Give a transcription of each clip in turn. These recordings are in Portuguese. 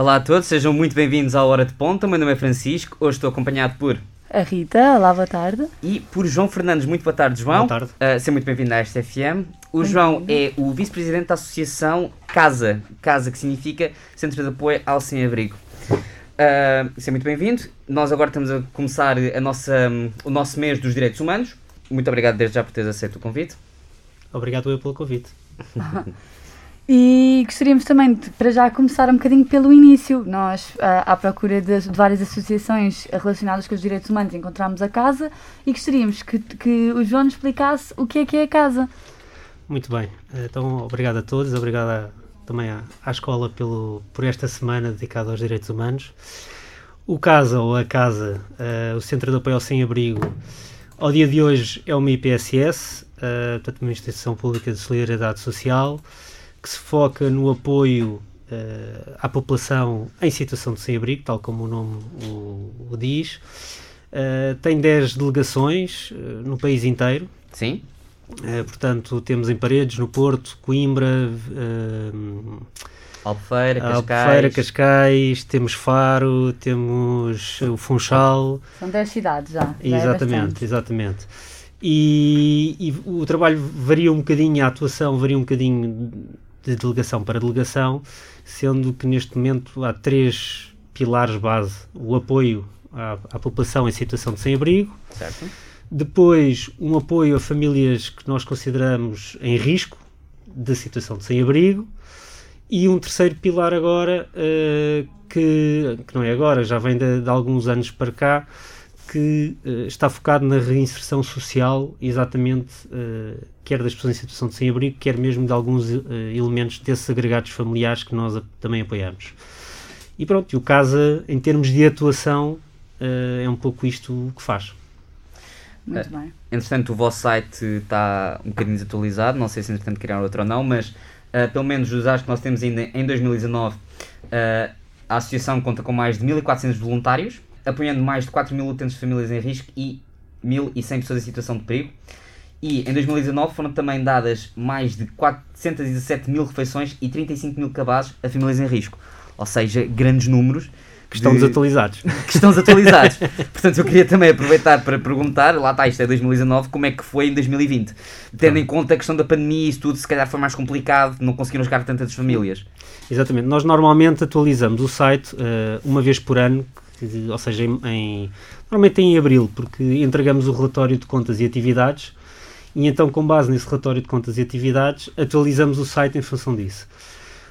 Olá a todos, sejam muito bem-vindos à Hora de Ponta. O meu nome é Francisco, hoje estou acompanhado por A Rita, olá, boa tarde. e por João Fernandes. Muito boa tarde, João. Boa tarde. Uh, seja muito bem-vindo à STFM. O João é o vice-presidente da associação CASA, CASA que significa Centro de Apoio ao Sem-Abrigo. Uh, seja muito bem-vindo. Nós agora estamos a começar a nossa, um, o nosso mês dos direitos humanos. Muito obrigado desde já por teres aceito o convite. Obrigado eu pelo convite. E gostaríamos também de, para já, começar um bocadinho pelo início. Nós, ah, à procura de, de várias associações relacionadas com os direitos humanos, encontramos a casa e gostaríamos que, que o João nos explicasse o que é que é a casa. Muito bem. Então, obrigado a todos. Obrigado a- também à, à escola pelo, por esta semana dedicada aos direitos humanos. O CASA, ou a CASA, eh, o Centro de Apoio ao Sem-Abrigo, ao dia de hoje é uma IPSS, eh, portanto, uma Instituição Pública de Solidariedade Social, que se foca no apoio eh, à população em situação de sem-abrigo, tal como o nome o, o diz. Eh, tem 10 delegações eh, no país inteiro. Sim? Portanto, temos em Paredes, no Porto, Coimbra, Albufeira, Cascais. Albufeira, Cascais, temos Faro, temos o Funchal. São 10 cidades já. é exatamente, bastante. exatamente. E, e o trabalho varia um bocadinho, a atuação varia um bocadinho de delegação para delegação, sendo que neste momento há três pilares base: o apoio à, à população em situação de sem-abrigo, depois, um apoio a famílias que nós consideramos em risco de situação de sem-abrigo. E um terceiro pilar agora, eh, que, que não é agora, já vem de, de alguns anos para cá, que eh, está focado na reinserção social, exatamente, eh, quer das pessoas em situação de sem-abrigo, quer mesmo de alguns eh, elementos desses agregados familiares que nós a- também apoiamos. E pronto, e o CASA, em termos de atuação, é um pouco isto que faz. Muito bem. Entretanto, o vosso site está um bocadinho desatualizado, não sei se entretanto criaram outro ou não, mas pelo menos os dados que nós temos ainda em 2019, ah, a associação conta com mais de 1.400 voluntários, apoiando mais de 4 mil utentes de famílias em risco e 1.100 pessoas em situação de perigo. E em 2019 foram também dadas mais de 417 mil refeições e 35 mil cabazes a famílias em risco. Ou seja, grandes números. Que estão de- desatualizados. que estão desatualizados. Portanto, eu queria também aproveitar para perguntar, lá está, isto é 2019, como é que foi em 2020? Tendo em conta a questão da pandemia e isso tudo, se calhar foi mais complicado, não conseguiram chegar tantas famílias. Exatamente. Nós normalmente atualizamos o site eh, uma vez por ano, ou seja, em, em- normalmente em abril, porque entregamos o relatório de contas e atividades e então, com base nesse relatório de contas e atividades, atualizamos o site em função disso.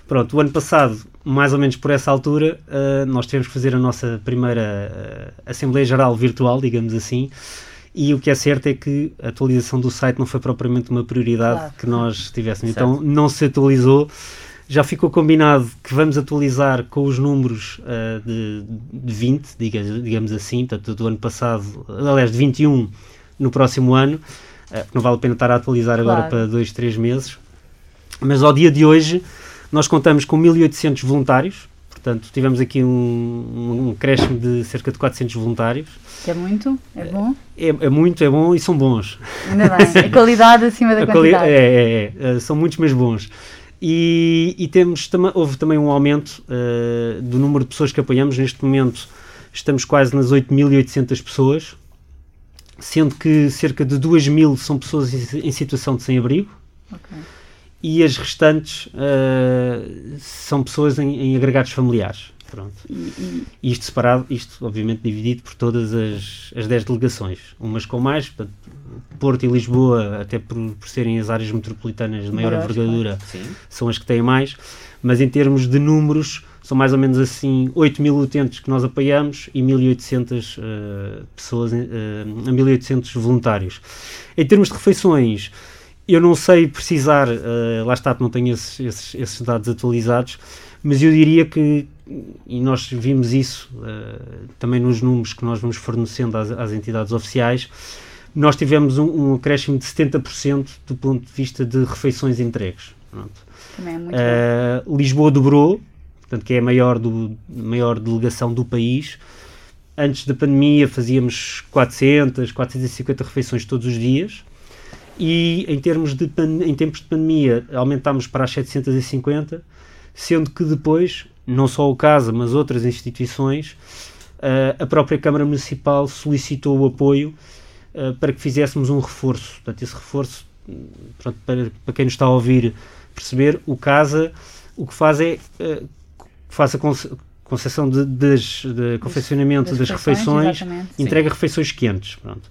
Pronto, o ano passado, mais ou menos por essa altura, eh, nós tivemos que fazer a nossa primeira eh, Assembleia Geral virtual, digamos assim, e o que é certo é que a atualização do site não foi propriamente uma prioridade Claro. que nós tivéssemos. Certo. Então, não se atualizou. Já ficou combinado que vamos atualizar com os números eh, de, de 20, diga- digamos assim, portanto, do ano passado, aliás, de 21 no próximo ano. Eh, não vale a pena estar a atualizar agora Claro. para dois, três meses. Mas ao dia de hoje, nós contamos com 1.800 voluntários. Portanto, tivemos aqui um, um crescimento de cerca de 400 voluntários. Que é muito, é bom. É, é muito, é bom e são bons. Ainda bem. A qualidade acima da A quantidade. é, é, é, eh, são muitos, mas bons. E, e temos tama- houve também um aumento eh, do número de pessoas que apoiamos. Neste momento estamos quase nas 8.800 pessoas, sendo que cerca de 2.000 são pessoas em, em situação de sem-abrigo Ok. e as restantes eh, são pessoas em, em agregados familiares. Pronto. E, e- Isto separado, isto obviamente dividido por todas as, as 10 delegações, umas com mais, portanto, Porto e Lisboa, até por, por serem as áreas metropolitanas de maior Maiores, envergadura, são as que têm mais, mas em termos de números, são mais ou menos assim 8 mil utentes que nós apoiamos e 1.800 eh, pessoas, eh, a 1.800 voluntários. Em termos de refeições, eu não sei precisar, eh, lá está, não tenho esses, esses- esses dados atualizados, mas eu diria que, e nós vimos isso eh, também nos números que nós vamos fornecendo às, às entidades oficiais, nós tivemos um, um acréscimo de 70% do ponto de vista de refeições entregues. É. Eh, Lisboa dobrou, portanto, que é a maior, do, maior delegação do país. Antes da pandemia fazíamos 400, 450 refeições todos os dias. e em termos de em tempos de pandemia aumentámos para as 750, sendo que depois, não só o CASA, mas outras instituições, uh, a própria Câmara Municipal solicitou o apoio uh, para que fizéssemos um reforço. Portanto, esse reforço, pronto, para, para quem nos está a ouvir perceber, o CASA o que faz é uh, faz a concessão de, de, de confeccionamento das, das refeições, refeições entrega refeições quentes. Pronto.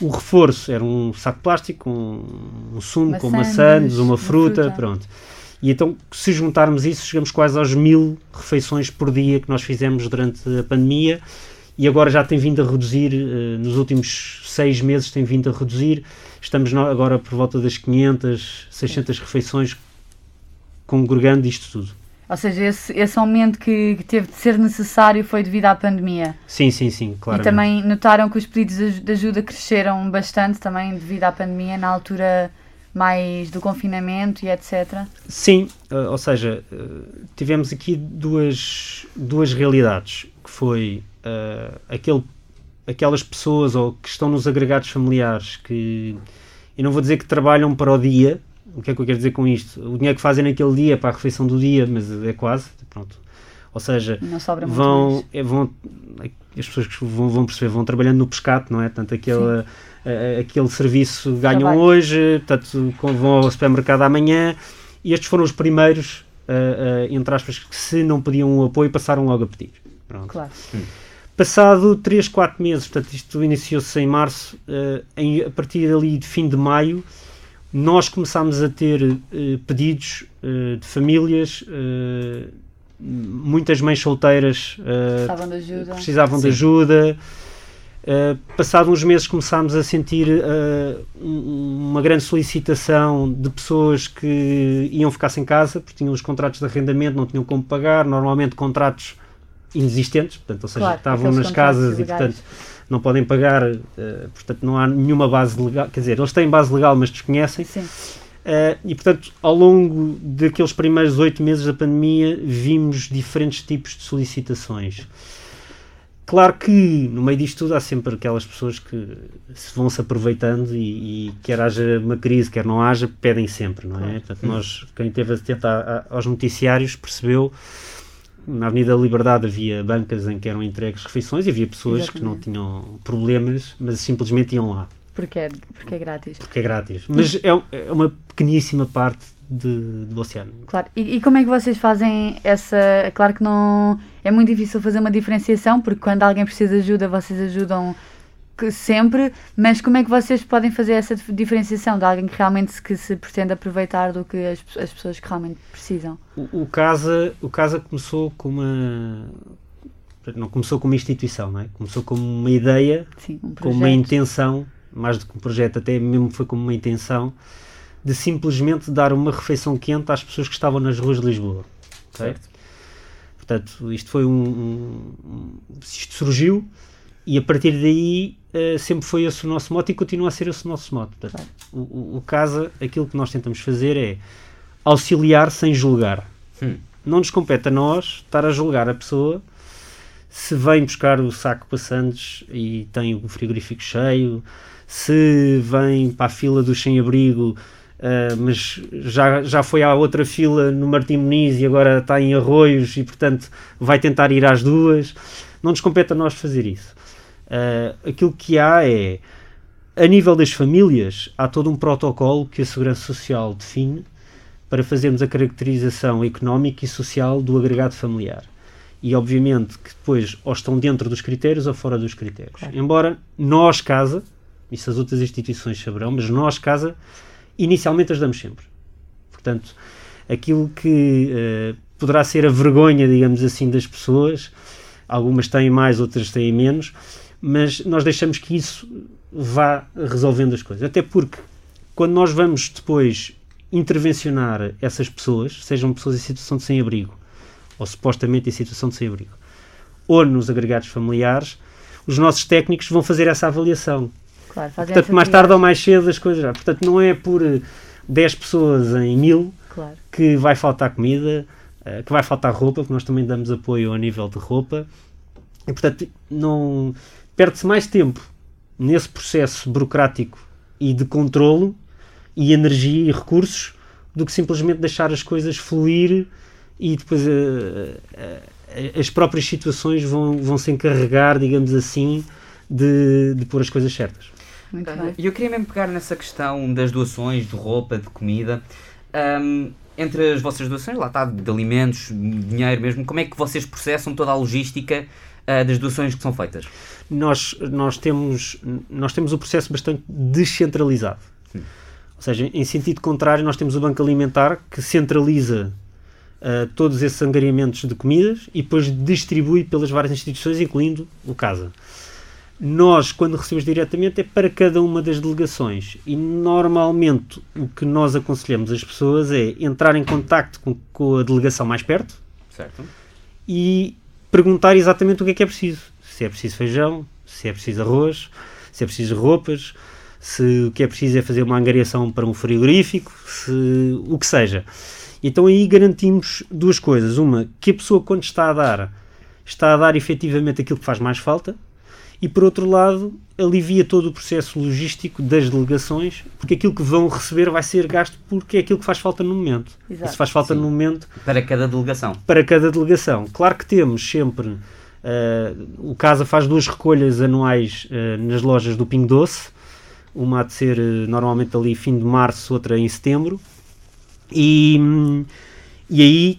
O reforço era um saco de plástico, um, um sumo com maçãs, uma fruta, fruta, pronto. E então, se juntarmos isso, chegamos quase aos mil refeições por dia que nós fizemos durante a pandemia e agora já tem vindo a reduzir, uh, nos últimos seis meses tem vindo a reduzir. Estamos agora por volta das 500, 600 refeições congregando isto tudo. Ou seja, esse, esse aumento que, que, teve de ser necessário foi devido à pandemia. Sim, sim, sim, claro. E também notaram que os pedidos de ajuda cresceram bastante também devido à pandemia, na altura mais do confinamento e etc. Sim, uh, ou seja, uh, tivemos aqui duas, duas realidades, que foi uh, aquele, aquelas pessoas ou que estão nos agregados familiares que, eu não vou dizer que trabalham para o dia, o que é que eu quero dizer com isto? O dinheiro que fazem naquele dia para a refeição do dia, mas é quase, pronto. Ou seja, vão, é, vão, as pessoas que vão, vão, perceber, vão trabalhando no pescado, não é? Tanto aquele, aquele serviço ganham Trabalho. hoje, portanto, vão ao supermercado amanhã, e estes foram os primeiros, uh, uh, entre aspas, que se não pediam o apoio, passaram logo a pedir. Pronto. Claro. Hum. Passado 3, 4 meses, portanto, isto iniciou-se em março, uh, em, a partir ali de fim de maio, nós começámos a ter uh, pedidos uh, de famílias, uh, muitas mães solteiras precisavam de ajuda. Precisavam de ajuda. passado uns meses começámos a sentir uma grande solicitação de pessoas que iam ficar sem casa porque tinham os contratos de arrendamento, não tinham como pagar, normalmente contratos inexistentes, portanto, ou seja, claro, estavam nas casas e portanto não podem pagar, uh, portanto não há nenhuma base legal, quer dizer, eles têm base legal, mas desconhecem. Sim. Uh, e portanto, ao longo daqueles primeiros oito meses da pandemia, vimos diferentes tipos de solicitações. Claro que no meio disto tudo há sempre aquelas pessoas que se vão se aproveitando e, e quer haja uma crise, quer não haja, pedem sempre, não é? Portanto, nós, quem teve atento aos noticiários percebeu na Avenida da Liberdade havia bancas em que eram entregues refeições e havia pessoas Exatamente. que não tinham problemas, mas simplesmente iam lá. Porque é, porque é grátis. Porque é grátis. Mas é, é uma pequeníssima parte de, do oceano. Claro. E, e, como é que vocês fazem essa. Claro que não. É muito difícil fazer uma diferenciação, porque quando alguém precisa de ajuda, vocês ajudam sempre, mas como é que vocês podem fazer essa diferenciação de alguém que realmente se, que se pretende aproveitar do que as, as pessoas que realmente precisam? O, o, Casa, o Casa começou com uma não começou como instituição, não é? Começou como uma ideia, Sim, um com uma intenção, mais do que um projeto, até mesmo foi como uma intenção de simplesmente dar uma refeição quente às pessoas que estavam nas ruas de Lisboa. Certo. Portanto, isto foi um, um, isto surgiu e a partir daí uh, sempre foi esse o nosso moto e continua a ser esse o nosso moto. Portanto, o, o, o, Casa, aquilo que nós tentamos fazer é auxiliar sem julgar. Hum. Não nos compete a nós estar a julgar a pessoa se vem buscar o saco passantes e tem o frigorífico cheio, se vem para a fila do sem-abrigo, uh, mas já, já foi à outra fila no Martim Muniz e agora está em Arroios e, portanto, vai tentar ir às duas. Não nos compete a nós fazer isso. Uh, aquilo que há é, a nível das famílias, há todo um protocolo que a Segurança Social define para fazermos a caracterização económica e social do agregado familiar. E obviamente que depois ou estão dentro dos critérios ou fora dos critérios. Claro. Embora nós, casa, isso as outras instituições saberão, mas nós, casa, inicialmente as damos sempre. Portanto, aquilo que uh, poderá ser a vergonha, digamos assim, das pessoas, algumas têm mais, outras têm menos, mas nós deixamos que isso vá resolvendo as coisas. Até porque quando nós vamos depois intervencionar essas pessoas, sejam pessoas em situação de sem-abrigo, ou supostamente em situação de sem-abrigo, ou nos agregados familiares, os nossos técnicos vão fazer essa avaliação. Claro, Portanto, mais tarde ou mais cedo as coisas já. Portanto, não é por 10 pessoas em mil claro. que vai faltar comida, eh, que vai faltar roupa, porque nós também damos apoio a nível de roupa. E, portanto, não perde-se mais tempo nesse processo burocrático e de controlo e energia e recursos do que simplesmente deixar as coisas fluir e depois uh, uh, as próprias situações vão, vão se encarregar, digamos assim, de, de pôr as coisas certas. Muito E bem. eu queria mesmo pegar nessa questão das doações de roupa, de comida. Ahm, entre as vossas doações, lá está, de alimentos, dinheiro mesmo, como é que vocês processam toda a logística ah, das doações que são feitas? nós, nós, temos, nós temos o processo bastante descentralizado. Ou seja, em sentido contrário, nós temos o Banco Alimentar que centraliza uh, todos esses angariamentos de comidas e depois distribui pelas várias instituições, incluindo o CASA. Nós, quando recebemos diretamente, é para cada uma das delegações. E normalmente o que nós aconselhamos as pessoas é entrar em contacto com, com a delegação mais perto Certo? e perguntar exatamente o que é que é preciso. Se é preciso feijão, se é preciso arroz, se é preciso roupas, se o que é preciso é fazer uma angariação para um frigorífico, se o que seja. Então aí garantimos duas coisas. Uma, que a pessoa quando está a dar, está a dar efetivamente aquilo que faz mais falta e por outro lado alivia todo o processo logístico das delegações porque aquilo que vão receber vai ser gasto porque é aquilo que faz falta no momento. Exato. Se faz falta Sim. no momento, Para cada delegação. para cada delegação. Claro que temos sempre. eh, o Casa faz duas recolhas anuais eh, nas lojas do Pingo Doce. Uma há de ser eh, normalmente ali fim de março, outra em setembro. E, hum, e aí,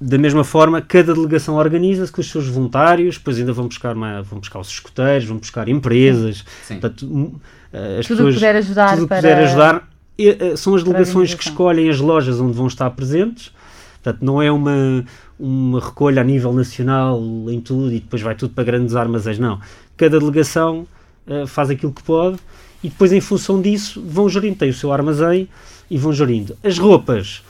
da mesma forma, cada delegação organiza-se com os seus voluntários, depois ainda vão buscar, uma, vão buscar os escuteiros, vão buscar empresas. Sim. Portanto, hum, eh, as Tudo o que pessoas puder ajudar tudo para. puder ajudar. E, eh, são as delegações que escolhem as lojas onde vão estar presentes. Portanto, não é uma, uma recolha a nível nacional em tudo e depois vai tudo para grandes armazéns. Não. Cada delegação eh, faz aquilo que pode e depois, em função disso, vão gerindo. Tem o seu armazém e vão gerindo. As roupas,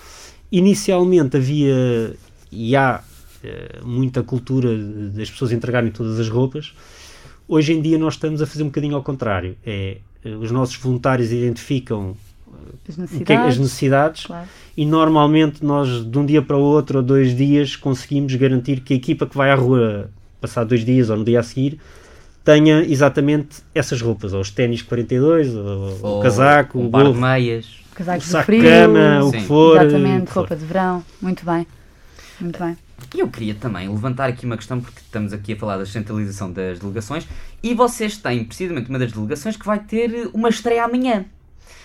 inicialmente havia e há eh, muita cultura das pessoas entregarem todas as roupas. Hoje em dia nós estamos a fazer um bocadinho ao contrário. É, eh, os nossos voluntários identificam As o necessidades. que é que- as necessidades Claro. e normalmente nós de um dia para o outro ou dois dias conseguimos garantir que a equipa que vai à rua passar dois dias ou no dia a seguir tenha exatamente essas roupas, ou os ténis 42, ou, o casaco, um o gorro, meias. o saco de cama, o Sim. que for. o Exatamente, que for. roupa de verão. Muito bem. Muito bem. E eu queria também levantar aqui uma questão, porque estamos aqui a falar da centralização das delegações, e vocês têm precisamente uma das delegações que vai ter uma estreia amanhã,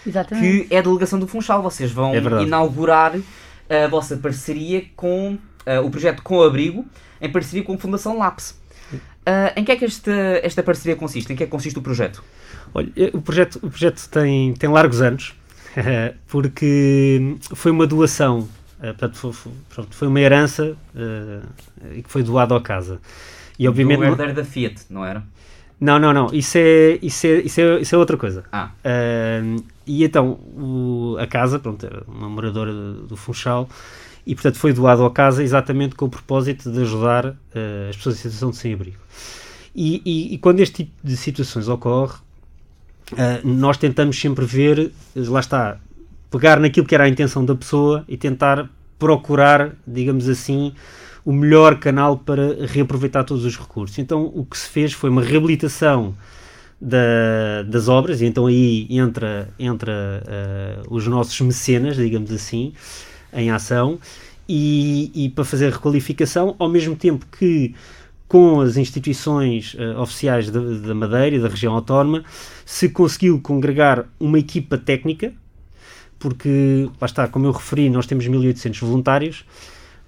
Exatamente. que é a delegação do Funchal. Vocês vão É inaugurar a vossa parceria com ah, o projeto Com Abrigo, em parceria com a Fundação Lapse. Ah, em que é que esta, esta parceria consiste? Em que é que consiste o projeto? Olha, eh, o projeto, o projeto tem, tem largos anos, porque foi uma doação, eh, portanto, foi, pronto, foi uma herança eh, e que foi doada à casa. E obviamente. herdeiro da Fiat, não era? Não, não, não, isso é, isso é, isso é, isso é outra coisa. Ah, Ahm, e então, o- a casa, pronto, era uma moradora do, do Funchal, e portanto foi doado à casa exatamente com o propósito de ajudar eh, as pessoas em situação de sem-abrigo. E, e- e quando este tipo de situações ocorre, ah, nós tentamos sempre ver, lá está, pegar naquilo que era a intenção da pessoa e tentar procurar, digamos assim, o melhor canal para reaproveitar todos os recursos. Então o que se fez foi uma reabilitação da- das obras, e então aí entra, entra eh, os nossos mecenas, digamos assim, em ação, e, e para fazer requalificação, ao mesmo tempo que com as instituições eh, oficiais da Madeira e da região autónoma, se conseguiu congregar uma equipa técnica, porque, lá está, como eu referi, nós temos 1800 voluntários,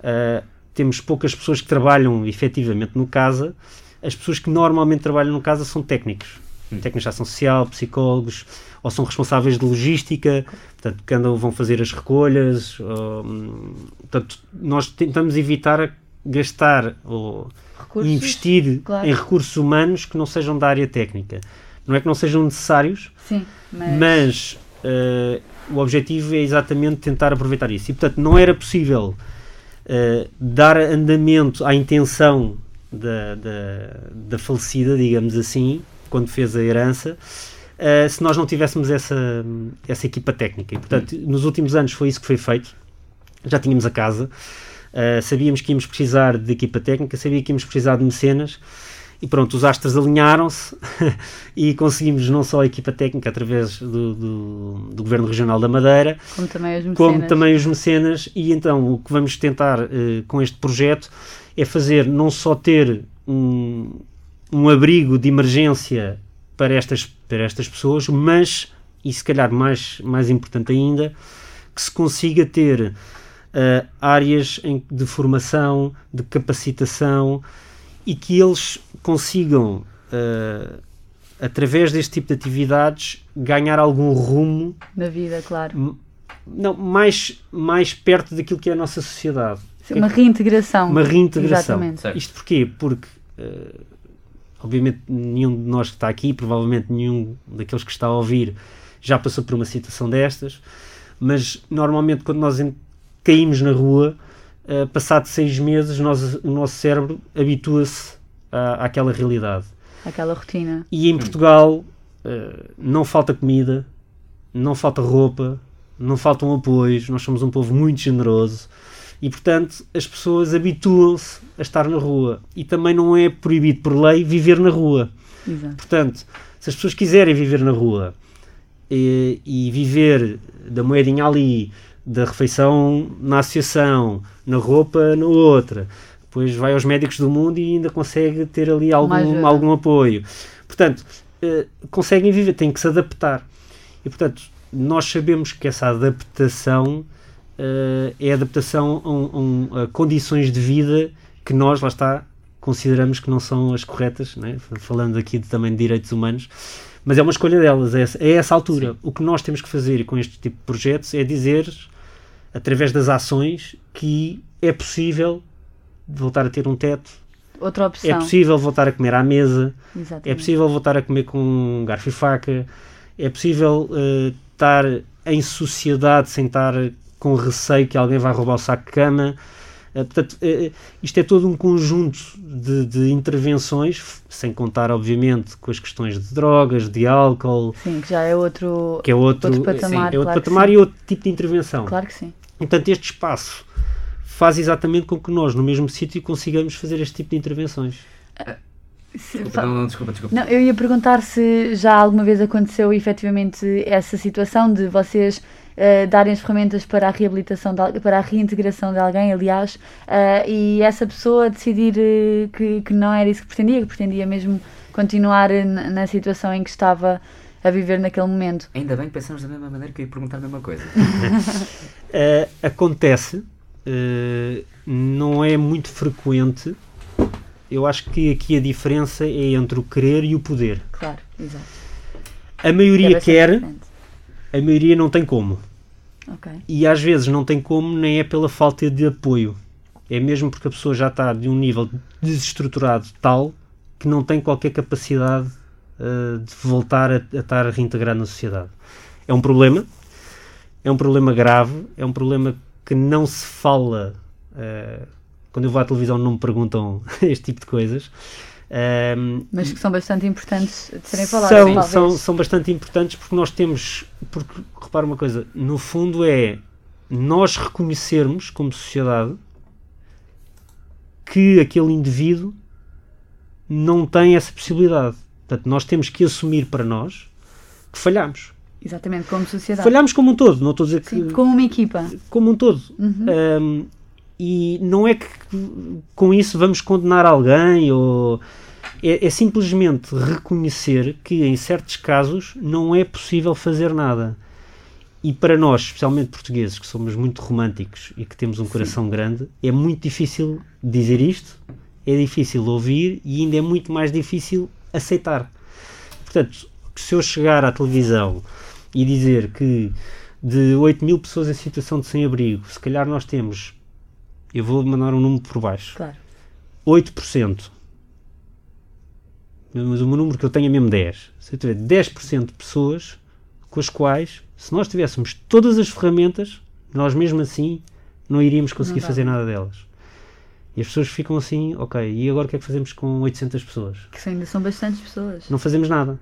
eh, temos poucas pessoas que trabalham efetivamente no casa, as pessoas que normalmente trabalham no casa são técnicos, técnicos de ação social, psicólogos, ou são responsáveis de logística, portanto, que andam, vão fazer as recolhas, ou, hum, portanto, nós tentamos evitar gastar ou Recursos, investir claro. em recursos humanos que não sejam da área técnica. Não é que não sejam necessários, Sim, mas, mas eh, o objetivo é exatamente tentar aproveitar isso. E portanto não era possível eh, dar andamento à intenção da, da, da falecida, digamos assim, quando fez a herança, eh, se nós não tivéssemos essa, essa equipa técnica. E portanto, nos últimos anos foi isso que foi feito. Já tínhamos a casa, sabíamos que íamos precisar de equipa técnica, sabia que íamos precisar de mecenas E pronto, os astros alinharam-se e conseguimos não só a equipa técnica através do, do, do Governo Regional da Madeira, Como também os mecenas. como também os mecenas, e então o que vamos tentar eh, com este projeto é fazer não só ter um, um abrigo de emergência para estas, para estas pessoas, mas, e se calhar mais, mais importante ainda, que se consiga ter eh, áreas em- de formação, de capacitação e que eles consigam, eh, através deste tipo de atividades, ganhar algum rumo Na vida, claro. Não, mais, mais perto daquilo que é a nossa sociedade. Sim, Uma reintegração. Uma reintegração. Exatamente. Isto porquê? Porque, eh, obviamente, nenhum de nós que está aqui, provavelmente nenhum daqueles que está a ouvir, já passou por uma situação destas, mas normalmente quando nós caímos na rua, eh, passado seis meses, nós, o nosso cérebro habitua-se àquela realidade. Aquela rotina. E em Portugal eh, não falta comida, não falta roupa, não faltam apoios, nós somos um povo muito generoso e, portanto, as pessoas habituam-se a estar na rua. E também não é proibido por lei viver na rua. Exato. Portanto, se as pessoas quiserem viver na rua e, e viver da moedinha ali, da refeição na associação, na roupa na outra, depois vai aos médicos do mundo e ainda consegue ter ali algum, algum apoio. Portanto, eh, conseguem viver, têm que se adaptar. E, portanto, nós sabemos que essa adaptação eh, é adaptação a, um- a condições de vida que nós, lá está, consideramos que não são as corretas, né? falando aqui de- também de direitos humanos, mas é uma escolha delas, é essa, é essa altura. O que nós temos que fazer com este tipo de projetos é dizer, através das ações, que é possível voltar a ter um teto, Outra opção. é possível voltar a comer à mesa, Exatamente. é possível voltar a comer com garfo e faca, é possível eh, estar em sociedade sem estar com receio que alguém vai roubar o saco de cama. Eh, portanto, eh, isto é todo um conjunto de, de intervenções, sem contar, obviamente, com as questões de drogas, de álcool, Sim, que já é outro. que é outro, Outro patamar, é outro claro patamar sim. e outro tipo de intervenção. Claro que sim. Portanto, este espaço faz exatamente com que nós, no mesmo sítio, consigamos fazer este tipo de intervenções. Se- Desculpa, não, não, desculpa, desculpa. Não, eu ia perguntar se já alguma vez aconteceu efetivamente essa situação de vocês eh, darem as ferramentas para a reabilitação, de, para a reintegração de alguém, aliás, eh, e essa pessoa decidir eh, que, que não era isso que pretendia, que pretendia mesmo continuar na, na situação em que estava a viver naquele momento. Ainda bem que pensamos da mesma maneira que eu ia perguntar a mesma coisa. Uh, acontece, uh, não é muito frequente. Eu acho que aqui a diferença é entre o querer e o poder. Claro, exato. A maioria É quer, diferente. a maioria não tem como. Ok. E às vezes não tem como, nem é pela falta de apoio. É mesmo porque a pessoa já está de um nível desestruturado tal que não tem qualquer capacidade uh, de voltar a, a estar reintegrado na sociedade. É um problema, é um problema grave, é um problema que não se fala. uh, quando eu vou à televisão não me perguntam este tipo de coisas. Um, Mas que são bastante importantes de serem faladas, são, são, são bastante importantes porque nós temos, porque repara uma coisa, no fundo é nós reconhecermos como sociedade que aquele indivíduo não tem essa possibilidade. Portanto, nós temos que assumir para nós que falhamos. Exatamente, como sociedade. Falhamos como um todo, não estou a dizer que Sim, como uma equipa. como um todo. Uhum. Um, e não é que com isso vamos condenar alguém ou é, é simplesmente reconhecer que em certos casos não é possível fazer nada. E para nós, especialmente portugueses, que somos muito românticos e que temos um coração grande, é muito difícil dizer isto, é difícil ouvir e ainda é muito mais difícil aceitar. Portanto, se eu chegar à televisão e dizer que de 8 mil pessoas em situação de sem-abrigo, se calhar nós temos, eu vou mandar um número por baixo, Claro. 8%. Mas o meu número que eu tenho é mesmo 10. Se eu tiver 10% de pessoas com as quais, se nós tivéssemos todas as ferramentas, nós mesmo assim não iríamos conseguir Não fazer nada delas. E as pessoas ficam assim, ok, e agora o que é que fazemos com 800 pessoas? Que ainda são bastantes pessoas. não fazemos nada.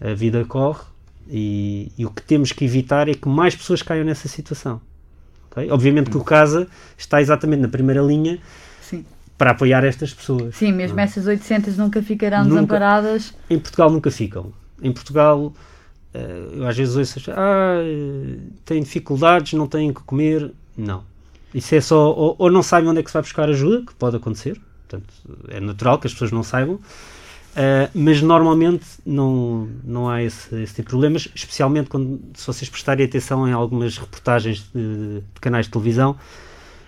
A vida corre e, e o que temos que evitar é que mais pessoas caiam nessa situação. ok? Obviamente que o CASA está exatamente na primeira linha Sim. para apoiar estas pessoas. Sim, mesmo não é? essas 800 nunca ficarão Nunca. desamparadas. Em Portugal nunca ficam. Em Portugal, eh, eu às vezes ouço, ah, têm dificuldades, não têm o que comer. Não. Isso é só, ou, ou não sabem onde é que se vai buscar ajuda, que pode acontecer, portanto, é natural que as pessoas não saibam, eh, mas normalmente não, não há esse, esse tipo de problemas, especialmente quando, se vocês prestarem atenção em algumas reportagens de, de canais de televisão,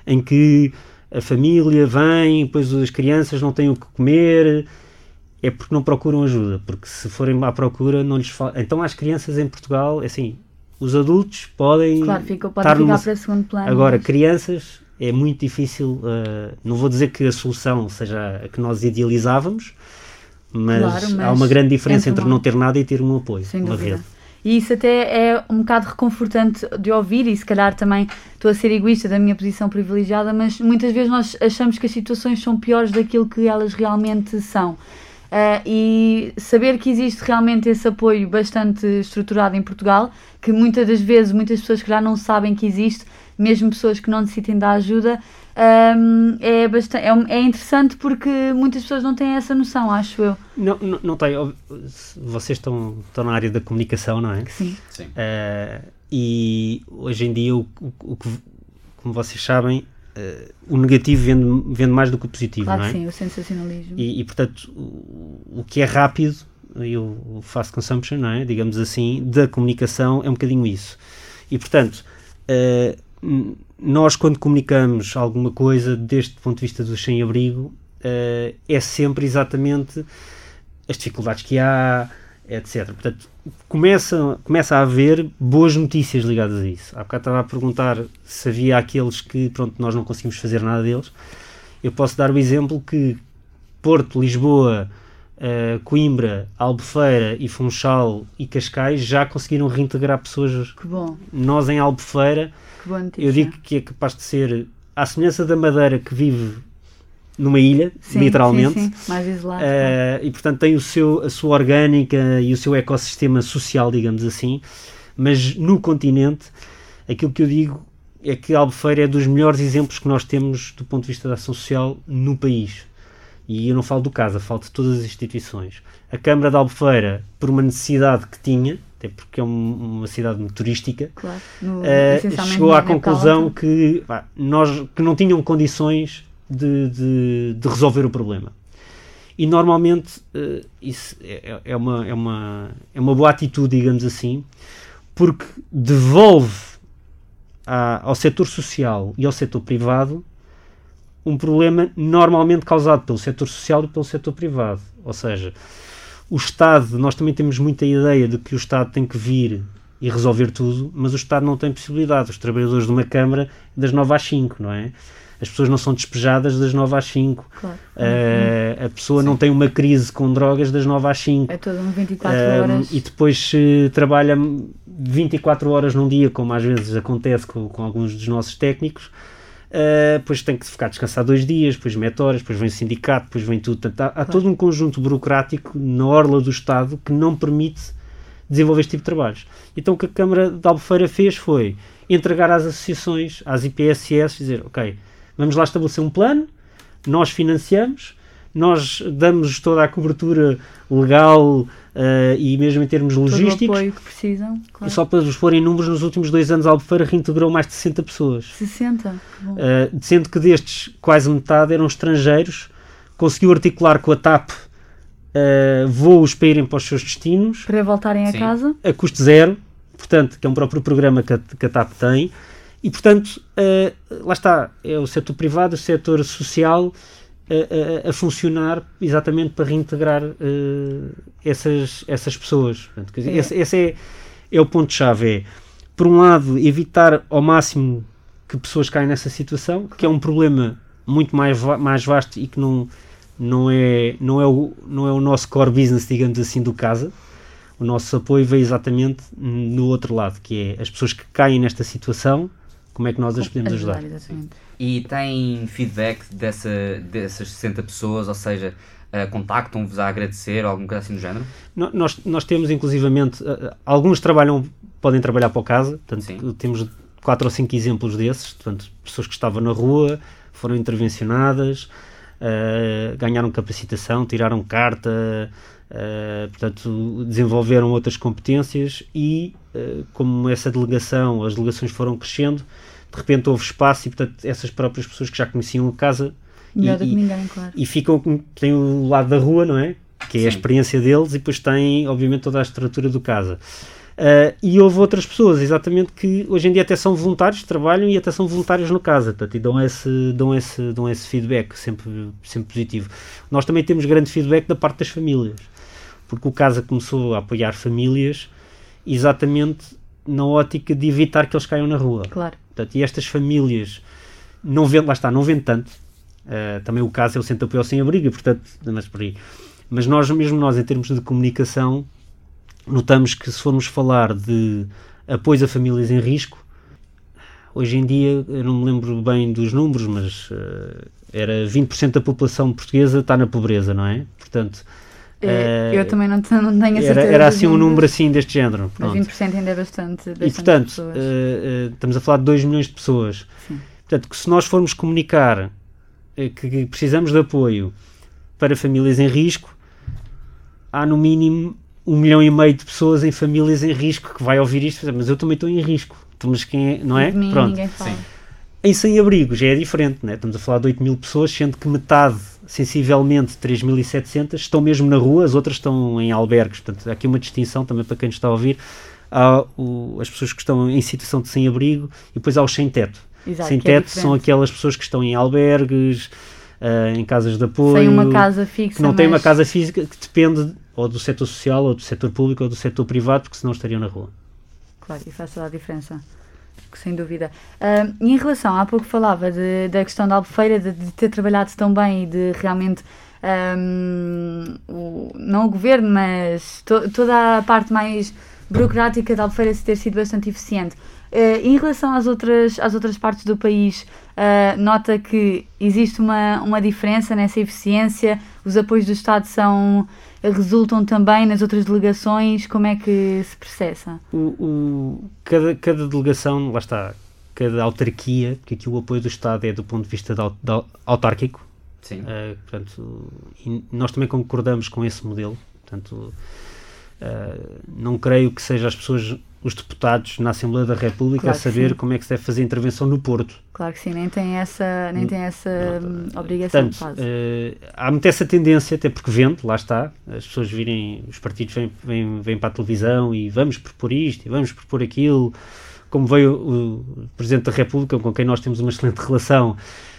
em que a família vem, depois as crianças não têm o que comer, é porque não procuram ajuda, porque se forem à procura não lhes fala. Então às crianças em Portugal, é assim, os adultos podem Claro, fica, pode estar numa- para segundo plano. Agora, mas- crianças é muito difícil, uh, não vou dizer que a solução seja a que nós idealizávamos, mas, Claro, mas há uma grande diferença entre entre não ter nada e ter um apoio, Sem uma dúvida. rede. E isso até é um bocado reconfortante de ouvir, e se calhar também estou a ser egoísta da minha posição privilegiada, mas muitas vezes nós achamos que as situações são piores daquilo que elas realmente são. Ah, e saber que existe realmente esse apoio bastante estruturado em Portugal, que muitas das vezes muitas pessoas que já não sabem que existe, mesmo pessoas que não necessitem da ajuda, ahm, é, bastante, é, um- é interessante porque muitas pessoas não têm essa noção, acho eu. Não, não, não tem, vocês estão, estão na área da comunicação, não é? Sim. Sim. Uh, e hoje em dia, o, o- o que, como vocês sabem, uh, o negativo vende, vende mais do que o positivo, Claro não é? sim, o sensacionalismo. E, e, portanto, o, o que é rápido, e o, fast consumption, não é? digamos assim, da comunicação é um bocadinho isso. E, portanto, uh, nós quando comunicamos alguma coisa deste ponto de vista do sem-abrigo, uh, é sempre exatamente as dificuldades que há, etc. Portanto, começa, começa a haver boas notícias ligadas a isso. Há bocado estava a perguntar se havia aqueles que, pronto, nós não conseguimos fazer nada deles. Eu posso dar o exemplo que Porto, Lisboa, eh, Coimbra, Albufeira e Funchal e Cascais já conseguiram reintegrar pessoas. Que bom, Nós em Albufeira, eu digo que é capaz de ser, à semelhança da Madeira que vive numa ilha, Sim, literalmente, Sim, sim, mais isolado. eh, e portanto tem o seu, a sua orgânica e o seu ecossistema social, digamos assim, mas no continente, aquilo que eu digo é que Albufeira é dos melhores exemplos que nós temos do ponto de vista da ação social no país. E eu não falo do CASA, falo de todas as instituições. A Câmara de Albufeira, por uma necessidade que tinha, até porque é um- uma cidade muito turística, claro. No, essencialmente chegou à conclusão que, pá, nós, que não tinham condições de, de- de resolver o problema. E normalmente eh, isso é, é uma, é, uma, é uma boa atitude, digamos assim, porque devolve à- ao setor social e ao setor privado um problema normalmente causado pelo setor social e pelo setor privado. Ou seja, o Estado, nós também temos muita ideia de que o Estado tem que vir e resolver tudo, mas o Estado não tem possibilidade. Os trabalhadores de uma Câmara das 9 às 5, não é? As pessoas não são despejadas das 9 às 5. Claro. Eh, a pessoa não tem uma crise com drogas das 9 às 5. É todo um 24 Um, horas. e depois se trabalha 24 horas num dia, como às vezes acontece com, com alguns dos nossos técnicos, uh, depois tem que ficar descansado dois dias, depois mete horas, depois vem o sindicato, depois vem tudo. Portanto, há, há todo um conjunto burocrático na orla do Estado que não permite desenvolver este tipo de trabalhos. Então o que a Câmara de Albufeira fez foi entregar às associações, às IPSS, dizer, ok, vamos lá estabelecer um plano, nós financiamos, nós damos toda a cobertura legal eh, e mesmo em termos todo o logísticos. apoio que precisam. E Claro. só para vos porem números, nos últimos dois anos a Albufeira reintegrou mais de 60 pessoas. 60. Que bom. Eh, sendo que destes quase metade eram estrangeiros, conseguiu articular com a TAP eh, voos para irem para os seus destinos, Para voltarem a Sim. casa. a custo zero, portanto, que é um próprio programa que a, que a TAP tem, e portanto, eh, lá está, é o setor privado, o setor social eh, a, a funcionar exatamente para reintegrar eh, essas, essas pessoas. Portanto, dizer, É. esse, esse é, é o ponto-chave, é, por um lado, evitar ao máximo que pessoas caem nessa situação, que é um problema muito mais, mais vasto e que não, não, é, não, é o, não é o nosso core business, digamos assim, do casa. O nosso apoio veio exatamente no outro lado, que é as pessoas que caem nesta situação, como é que nós as podemos ajudar. E tem feedback dessa, dessas 60 pessoas, ou seja, eh, contactam-vos a agradecer ou alguma coisa assim do género? No- Nós, nós temos inclusivamente, uh, uh, alguns trabalham, podem trabalhar para o casa, portanto, Sim. temos quatro ou cinco exemplos desses, portanto, pessoas que estavam na rua, foram intervencionadas, uh, ganharam capacitação, tiraram carta, uh, portanto, desenvolveram outras competências e, uh, como essa delegação, as delegações foram crescendo, de repente houve espaço e, portanto, essas próprias pessoas que já conheciam a casa Melhor e, do que ninguém, claro. e ficam com, têm o lado da rua, não é? Que é Sim. a experiência deles e depois têm, obviamente, toda a estrutura do casa. Uh, e houve outras pessoas, exatamente, que hoje em dia até são voluntários, trabalham e até são voluntários no casa, portanto, e dão esse, dão esse, dão esse feedback, sempre, sempre positivo. Nós também temos grande feedback da parte das famílias, porque o casa começou a apoiar famílias exatamente na ótica de evitar que eles caiam na rua. Claro. Portanto, e estas famílias não vendo, lá está, não vendo tanto. Uh, também o caso é o Centro Apoio ao Sem-Abrigo, e, portanto, mas por aí. Mas nós, mesmo nós, em termos de comunicação, notamos que se formos falar de apoio a famílias em risco, hoje em dia, eu não me lembro bem dos números, mas uh, era 20% da população portuguesa está na pobreza, não é? Portanto, É, uh, eu também não, não tenho a certeza. era, era assim um número assim deste género. Mas pronto. 20% ainda é bastante. bastante E portanto, uh, uh, estamos a falar de 2 milhões de pessoas. Sim. Portanto, que se nós formos comunicar uh, que, que precisamos de apoio para famílias em risco, há no mínimo um milhão e meio de pessoas em famílias em risco que vai ouvir isto, e dizer, mas eu também estou em risco. Então, mas quem é, não é? Pronto. ninguém fala. Sim. Em sem-abrigo já é diferente, né? estamos a falar de 8 mil pessoas, sendo que metade, sensivelmente 3.700, estão mesmo na rua, as outras estão em albergues. Portanto, há aqui uma distinção também para quem nos está a ouvir. Há o- as pessoas que estão em situação de sem-abrigo e depois há os sem-teto. Exato, sem que é são aquelas pessoas que estão em albergues, ah, em casas de apoio, Sem uma casa fixa. que não têm uma mas- casa física, que depende ou do setor social, ou do setor público, ou do setor privado, porque senão estariam na rua. Claro, e faz toda a diferença. Sem dúvida. Ah, e em relação, há pouco falava de- da questão da Albufeira, de, de ter trabalhado tão bem e de realmente, ahm, o, não o governo, mas to- toda a parte mais burocrática da Albufeira se ter sido bastante eficiente. Ah, em relação às outras, às outras partes do país, ah, nota que existe uma, uma diferença nessa eficiência, os apoios do Estado são, resultam também nas outras delegações, como é que se processa? O, o- cada, cada delegação, lá está, cada autarquia, porque aqui o apoio do Estado é do ponto de vista da, au- da autárquico, Sim. eh, portanto, e nós também concordamos com esse modelo, portanto, eh, não creio que seja as pessoas, os deputados na Assembleia da República Claro a saber sim. como é que se deve fazer intervenção no Porto. Claro que sim, nem tem essa, nem tem essa hum, Portanto, obrigação, Portanto, eh, há muito essa tendência, até porque vende, lá está, as pessoas virem, os partidos vêm, vêm, vêm para a televisão e vamos propor isto e vamos propor aquilo, como veio o, o Presidente da República, com quem nós temos uma excelente relação,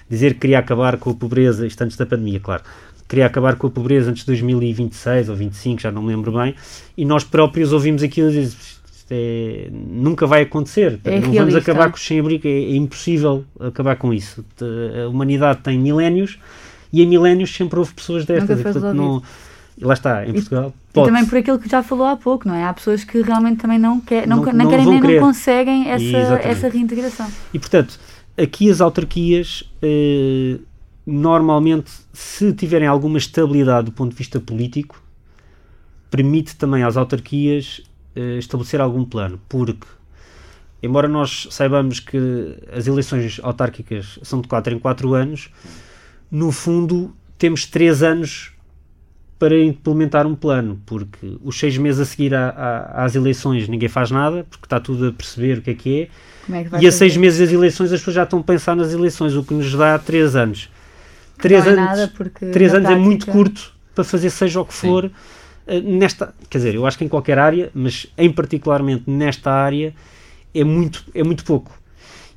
dizer que queria acabar com a pobreza, isto antes da pandemia, claro, queria acabar com a pobreza antes de 2026 ou 25, já não me lembro bem, e nós próprios ouvimos aquilo e dizemos, isto é, nunca vai acontecer, É não vamos realista. acabar com os sem-abrigo, é, é impossível acabar com isso. A humanidade tem milénios e em milénios sempre houve pessoas destas. E, portanto, não, e lá está, em Portugal. E pode. também por aquilo que já falou há pouco, não é? Há pessoas que realmente também não, quer, não, Não- não, querem nem querer. não conseguem essa, Exatamente. essa reintegração. E portanto, aqui as autarquias, eh, normalmente, se tiverem alguma estabilidade do ponto de vista político, permite também às autarquias estabelecer algum plano, porque, embora nós saibamos que as eleições autárquicas são de 4 em 4 anos, no fundo temos 3 anos para implementar um plano, porque os seis meses a seguir à- à- às eleições ninguém faz nada, porque está tudo a perceber o que é que é, Como é que vai e a seis meses das eleições as pessoas já estão a pensar nas eleições, o que nos dá três anos. Três é anos, nada porque três anos é muito prática- curto para fazer seja o que for. eh, Nesta, quer dizer, eu acho que em qualquer área, mas em particularmente nesta área, é muito, é muito pouco.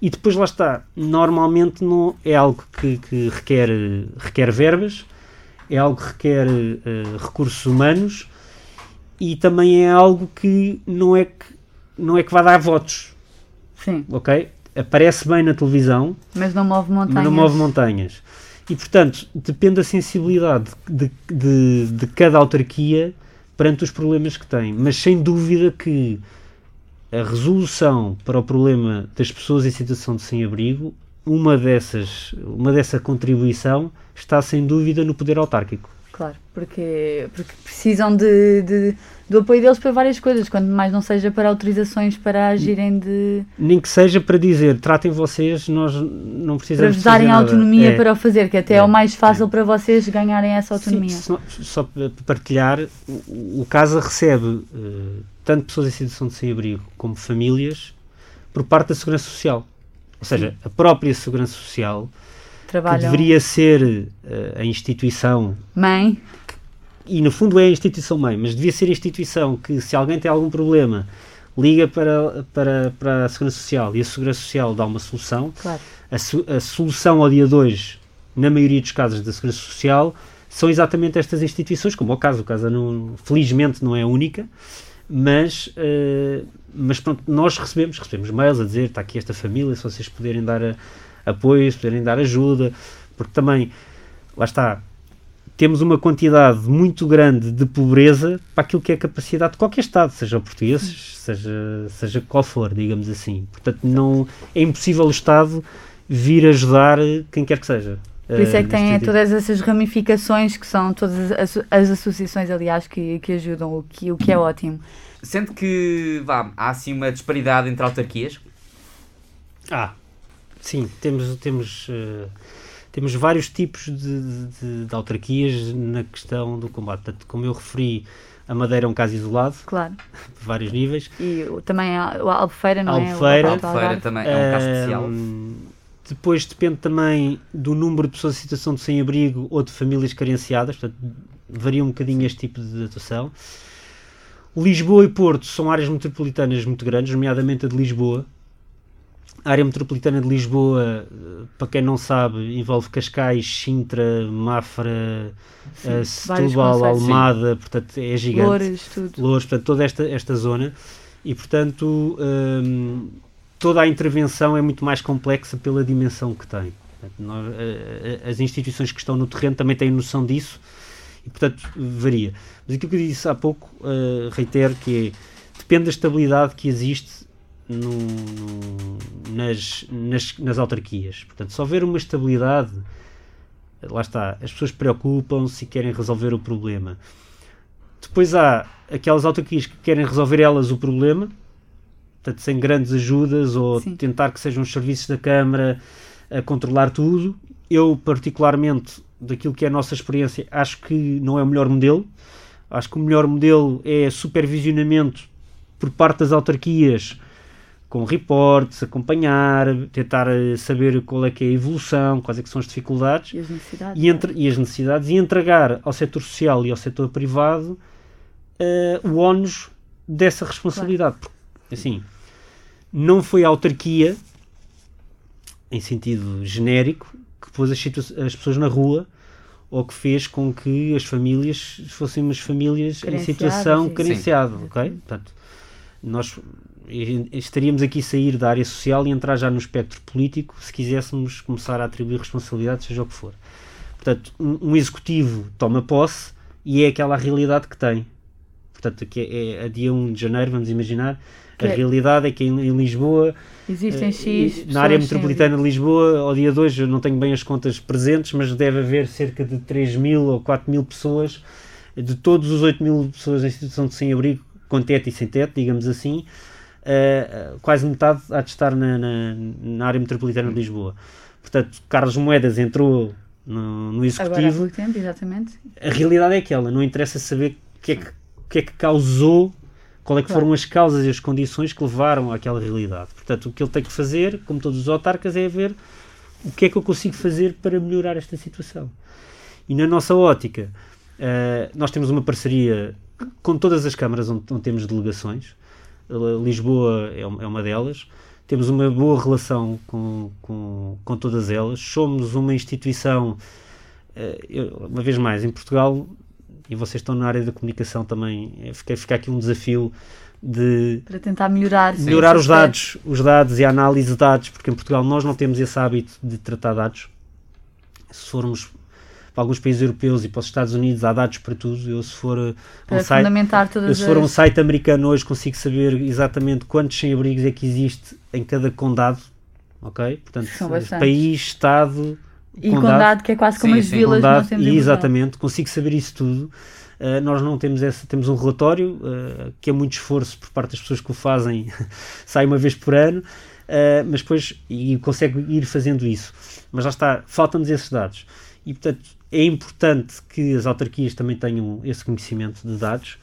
E depois lá está, normalmente não é algo que, que requer, requer verbas, é algo que requer eh, recursos humanos e também é algo que não é que, não é que vai dar votos Sim, ok? Aparece bem na televisão, mas não move montanhas. não move montanhas. E, portanto, depende da sensibilidade de, de, de cada autarquia perante os problemas que tem. Mas, sem dúvida que a resolução para o problema das pessoas em situação de sem-abrigo, uma dessas, uma dessa contribuição está, sem dúvida, no poder autárquico. Claro, porque, porque precisam de, de, do apoio deles para várias coisas, quanto mais não seja para autorizações para agirem de. Nem que seja para dizer, tratem vocês, nós não para precisamos vos darem autonomia É. para o fazer, que até é, É. o mais fácil para vocês ganharem essa autonomia. Sim, só, só para partilhar, o, o CASA recebe eh, tanto pessoas em situação de sem-abrigo como famílias por parte da Segurança Social. Ou seja, a própria Segurança Social, que deveria ser eh, a instituição, Mãe, e no fundo é a instituição mãe, mas devia ser a instituição que, se alguém tem algum problema, liga para, para, para a Segurança Social e a Segurança Social dá uma solução. claro. A, su- a solução ao dia 2, na maioria dos casos da Segurança Social, são exatamente estas instituições, como é o caso, o caso não, felizmente não é a única, mas, eh, mas pronto, nós recebemos, recebemos mails a dizer, está aqui esta família, se vocês puderem dar a- apoio, se puderem dar ajuda, porque também, lá está, temos uma quantidade muito grande de pobreza para aquilo que é a capacidade de qualquer Estado, seja o português, seja, seja qual for, digamos assim. Portanto, não, é impossível o Estado vir ajudar quem quer que seja. Por isso é que Eh, tem neste todas essas ramificações que são todas as, as associações, aliás, que, que ajudam, o que, o que é ótimo. Sente que vá, há assim uma disparidade entre autarquias? Ah, sim, temos, temos, eh, temos vários tipos de, de- de autarquias na questão do combate. Portanto, como eu referi, a Madeira é um caso isolado, Claro. por vários níveis. E o- também a, a Albufeira, não é? Albufeira. Alto Albufeira também é um caso especial. Ahm, Depois depende também do número de pessoas em situação de sem-abrigo ou de famílias carenciadas, portanto, varia um bocadinho este tipo de atuação. Lisboa e Porto são áreas metropolitanas muito grandes, nomeadamente a de Lisboa. A área metropolitana de Lisboa, eh, para quem não sabe, envolve Cascais, Sintra, Mafra, Sim, eh, Setúbal. Almada, portanto é gigante. Loures, tudo. Louros, portanto, toda esta, esta zona e, portanto, hum, toda a intervenção é muito mais complexa pela dimensão que tem. Portanto, nós, eh, as instituições que estão no terreno também têm noção disso e, portanto, varia. Mas aquilo que eu disse há pouco, eh, reitero que é, depende da estabilidade que existe no- no- nas, nas, nas autarquias. Portanto, se houver uma estabilidade, lá está, as pessoas preocupam-se e querem resolver o problema. Depois há aquelas autarquias que querem resolver elas o problema, portanto, sem grandes ajudas ou Sim. tentar que sejam os serviços da Câmara a controlar tudo. Eu, particularmente, daquilo que é a nossa experiência, acho que não é o melhor modelo. Acho que o melhor modelo é supervisionamento por parte das autarquias, com reportes, acompanhar, tentar eh, saber qual é que é a evolução, quais é que são as dificuldades E as necessidades. e, entre, e as necessidades e entregar ao setor social e ao setor privado eh, o ónus dessa responsabilidade. Porque, Assim, não foi a autarquia, em sentido genérico, que pôs as, as pessoas na rua ou que fez com que as famílias fossem umas famílias em situação carenciada, ok? Portanto, nós estaríamos aqui a sair da área social e entrar já no espectro político se quiséssemos começar a atribuir responsabilidades, seja o que for. Portanto, um, um executivo toma posse e é aquela a realidade que tem. Portanto, que é, é a dia 1 de janeiro, vamos imaginar, Que a é- realidade é que em, em Lisboa, Existem eh, X. na área metropolitana de Lisboa, ao dia 2, eu não tenho bem as contas presentes, mas deve haver cerca de 3 mil ou 4 mil pessoas, de todos os 8 mil pessoas em situação de sem-abrigo, com teto e sem teto, digamos assim, eh, quase metade há de estar na, na, na área metropolitana de Lisboa. Portanto, Carlos Moedas entrou no, no Agora há executivo. pouco tempo, exatamente. A realidade é aquela, não interessa saber o que é que, que, é que causou, qual é que Claro. foram as causas e as condições que levaram àquela realidade. Portanto, o que ele tem que fazer, como todos os autarcas, é ver o que é que eu consigo fazer para melhorar esta situação. E na nossa ótica, eh, nós temos uma parceria com todas as câmaras onde, onde temos delegações. Lisboa é uma, é uma delas. Temos uma boa relação com, com, com todas elas. Somos uma instituição, eh, uma vez mais, em Portugal, e vocês estão na área da comunicação também, eh, fica, fica aqui um desafio de Para tentar melhorar. melhorar os dados, os dados e a análise de dados, porque em Portugal nós não temos esse hábito de tratar dados. Se formos para alguns países europeus e para os Estados Unidos, há dados para tudo. Eu, se for uh, Para um site, fundamentar eu, todas se for um site americano hoje, consigo saber exatamente quantos sem-abrigos é que existe em cada condado. Ok? Portanto, país, estado, E Condado, que é quase como Sim, as sim, vilas Condado, e exatamente, consigo saber isso tudo. Uh, nós não temos essa, temos um relatório uh, que é muito esforço por parte das pessoas que o fazem, sai uma vez por ano, uh, mas depois e consegue ir fazendo isso. Mas lá está, faltam-nos esses dados. E portanto é importante que as autarquias também tenham esse conhecimento de dados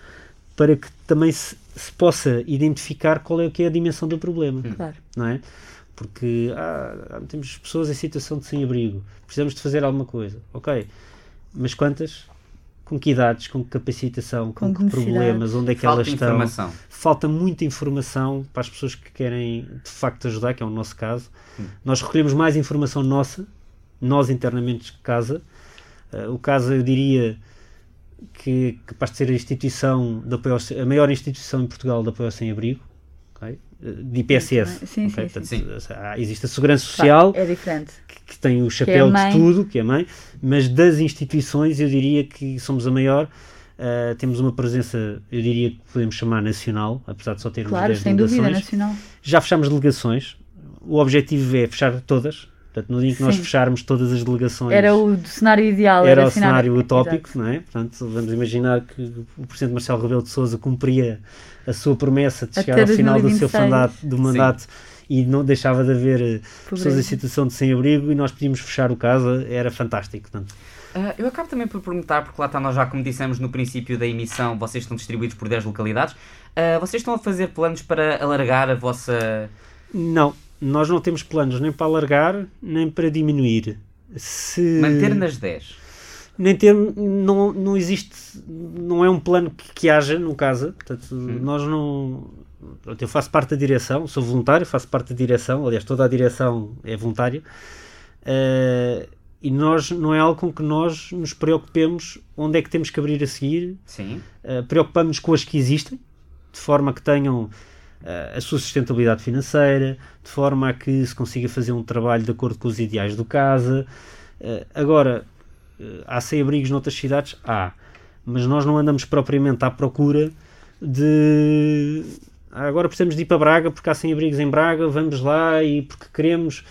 para que também se, se possa identificar qual é, que é a dimensão do problema Claro. não é? Porque ah, temos pessoas em situação de sem-abrigo, precisamos de fazer alguma coisa, ok, mas quantas? Com que idades, com que capacitação, com, Com que problemas, onde é que Falta elas estão? informação. Falta muita informação para as pessoas que querem de facto ajudar, que é o nosso caso. Nós recolhemos mais informação nossa, nós internamente de casa. Ah, o caso, eu diria, que é capaz de ser a instituição de apoio ao se- a maior instituição em Portugal de apoio ao sem-abrigo, ok? Eh, de IPSS. Sim, ok? sim, Portanto, há- existe a Segurança Social, É diferente. que, que tem o chapéu mãe. de tudo, que é a mãe, mas das instituições eu diria que somos a maior. Uh, temos uma presença, eu diria que podemos chamar nacional, apesar de só termos Claro, 10 sem dúvida, delegações. nacional. Já fechámos delegações. O objetivo é fechar todas. Portanto, no dia em que nós Sim. fecharmos todas as delegações, Era o cenário ideal. era o assinar- cenário Exato. utópico, não é? Portanto, vamos imaginar que o Presidente Marcelo Rebelo de Sousa cumpria a sua promessa de Até chegar ao final do seu 2026. mandato, do mandato e não deixava de haver eh, pessoas em Pobreza. situação de sem-abrigo e nós podíamos fechar o casa, era fantástico. Portanto, Ah, eu acabo também por perguntar, porque lá está, nós já como dissemos no princípio da emissão, vocês estão distribuídos por 10 localidades. Ah, vocês estão a fazer planos para alargar a vossa. não, nós não temos planos nem para alargar, nem para diminuir. Se... manter nas 10? nem ter, não, não existe, não é um plano que, que haja no casa, portanto, nós não, eu faço parte da direção, sou voluntário, faço parte da direção, aliás, toda a direção é voluntária, eh, e nós, não é algo com que nós nos preocupemos onde é que temos que abrir a seguir, Sim. Uh, preocupamos com as que existem, de forma que tenham uh, a sua sustentabilidade financeira, de forma a que se consiga fazer um trabalho de acordo com os ideais do casa. Uh, agora, uh, há sem-abrigos noutras cidades? Há. Mas nós não andamos propriamente à procura de. "Ah, Agora precisamos de ir para Braga porque há sem-abrigos em Braga, vamos lá e porque queremos.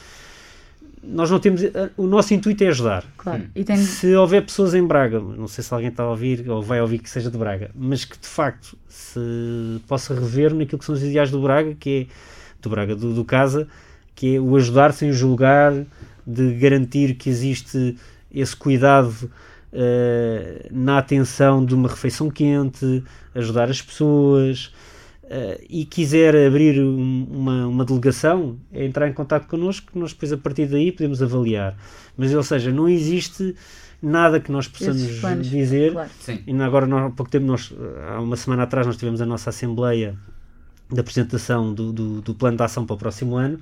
Nós não temos. uh, O nosso intuito é ajudar. Claro. Hum. E tem Se houver pessoas em Braga, não sei se alguém está a ouvir ou vai ouvir que seja de Braga, mas que de facto se possa rever naquilo que são os ideais do Braga, que é do Braga, do, do Casa, que é o ajudar sem julgar, de garantir que existe esse cuidado eh, na atenção de uma refeição quente, ajudar as pessoas. Eh, e quiser abrir um- uma, uma delegação, é entrar em contato connosco, que nós depois a partir daí podemos avaliar. Mas, ou seja, não existe nada que nós possamos planos. dizer. Claro. E agora, nós, há pouco tempo, nós, há uma semana atrás, nós tivemos a nossa Assembleia da apresentação do, do, do plano de ação para o próximo ano.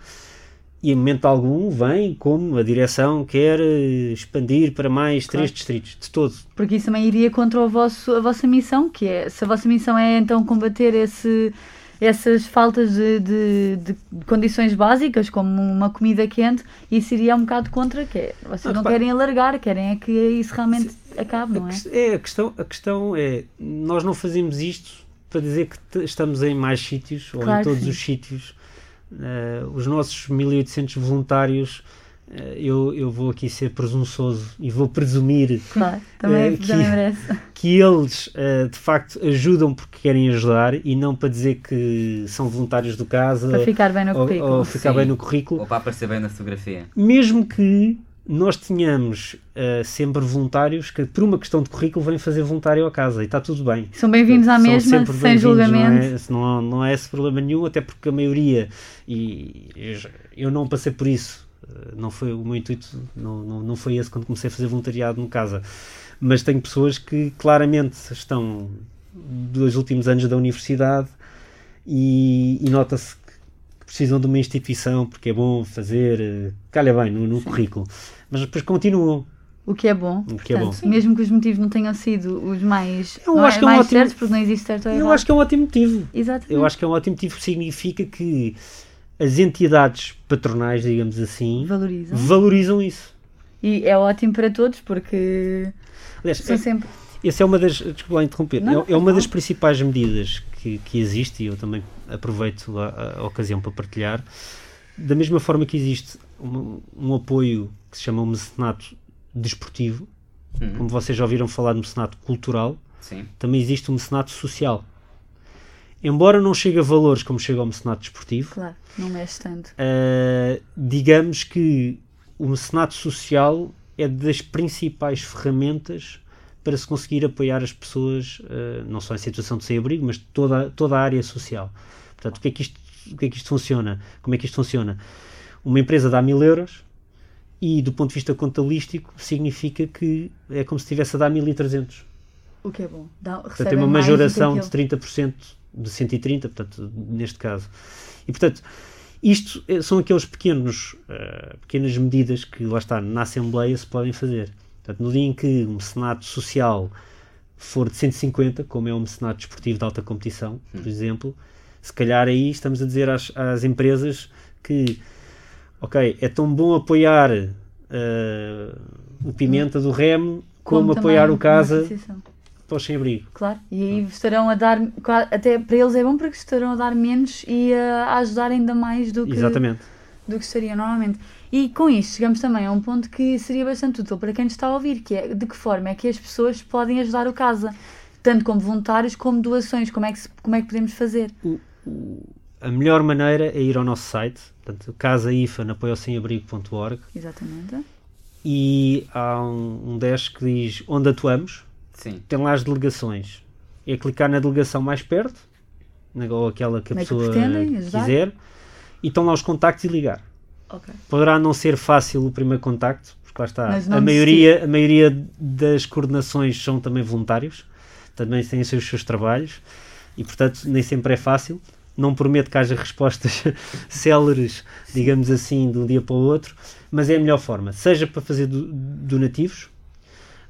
E em momento algum vem como a direção quer eh, expandir para mais Claro. três distritos, de todo. Porque isso também iria contra o vosso, a vossa missão, que é, se a vossa missão é então combater esse, essas faltas de, de- de condições básicas, como uma comida quente, isso iria um bocado contra, que é, vocês Ah, não repara- querem alargar, querem é que isso realmente acabe, não é? é, a questão, a questão é, nós não fazemos isto para dizer que estamos em mais sítios ou Claro em que todos sim. os sítios. Eh, os nossos 1800 voluntários, eh, eu, eu vou aqui ser presunçoso e vou presumir Claro, também, Eh, que- também que eles de facto ajudam porque querem ajudar e não para dizer que são voluntários do casa Para ficar bem no ou, currículo. ou ficar Sim. bem no currículo, Ou para aparecer bem na fotografia. mesmo que nós tenhamos eh, sempre voluntários que por uma questão de currículo vêm fazer voluntário à casa e está tudo bem. São bem-vindos à mesma, sem julgamento. Não é, não, não há esse problema nenhum, até porque a maioria, e eu, não passei por isso, eh, não foi o meu intuito, não, não, não foi esse quando comecei a fazer voluntariado no casa, mas tenho pessoas que claramente estão dos últimos anos da universidade e, e nota-se precisam de uma instituição porque é bom fazer, eh, calha bem no, no currículo, mas depois continuam. O que é bom. O que é Portanto, bom. Mesmo que os motivos não tenham sido os mais, Eu não acho que é um mais ótimo- certos, porque não existe certo ou errado. Eu acho que é um ótimo motivo. Exatamente. Eu acho que é um ótimo motivo, significa que as entidades patronais, digamos assim, Valorizam. valorizam isso. E é ótimo para todos, porque Aliás, são é, sempre. essa é uma das, desculpa lá interromper, Não, é, não é uma faz das principais medidas que, que existe e eu também aproveito a, a ocasião para partilhar, da mesma forma que existe um, um apoio que se chama o mecenato desportivo, Uhum. como vocês já ouviram falar do mecenato cultural, Sim. também existe o mecenato social. Embora não chegue a valores como chega ao mecenato desportivo, Claro, não mexe tanto. Uh, digamos que o mecenato social é das principais ferramentas para se conseguir apoiar as pessoas, uh, não só em situação de sem-abrigo, mas toda, toda a área social. Portanto, o que, é que isto, o que é que isto funciona? Como é que isto funciona? Uma empresa dá mil euros e, do ponto de vista contabilístico, significa que é como se estivesse a dar 1300. O que é bom. Dá, Portanto, tem uma majoração de 30% de 130, portanto, neste caso. E, portanto, isto é- são aqueles pequenos, eh, pequenas medidas que, lá está, na Assembleia se podem fazer. Portanto, no dia em que um mecenato social for de 150, como é um mecenato desportivo de alta competição, por exemplo, se calhar aí estamos a dizer às, às empresas que, ok, é tão bom apoiar eh, o Pimenta do Remo como, apoiar também o Casa para os sem-abrigo. Claro, e aí estarão a dar, até para eles é bom porque estarão a dar menos e a, ajudar ainda mais do que, Exatamente. do que estariam normalmente. E com isto chegamos também a um ponto que seria bastante útil para quem nos está a ouvir, que é de que forma é que as pessoas podem ajudar o Casa, tanto como voluntários como doações, como é que, se- como é que podemos fazer? A melhor maneira é ir ao nosso site, portanto, casaifa.apoiosemhabrigo.org Exatamente. e há um, um dash que diz onde atuamos, Sim. tem lá as delegações. É clicar na delegação mais perto, ou aquela que a Como é que pessoa pretendem ajudar? quiser, e estão lá os contactos e ligar. Ok. Poderá não ser fácil o primeiro contacto, porque lá está, a maioria, a maioria das coordenações são também voluntários, também têm os seus, seus trabalhos, e portanto nem sempre é fácil. Não prometo que haja respostas céleres, digamos assim, de um dia para o outro, mas é a melhor forma, seja para fazer do- donativos,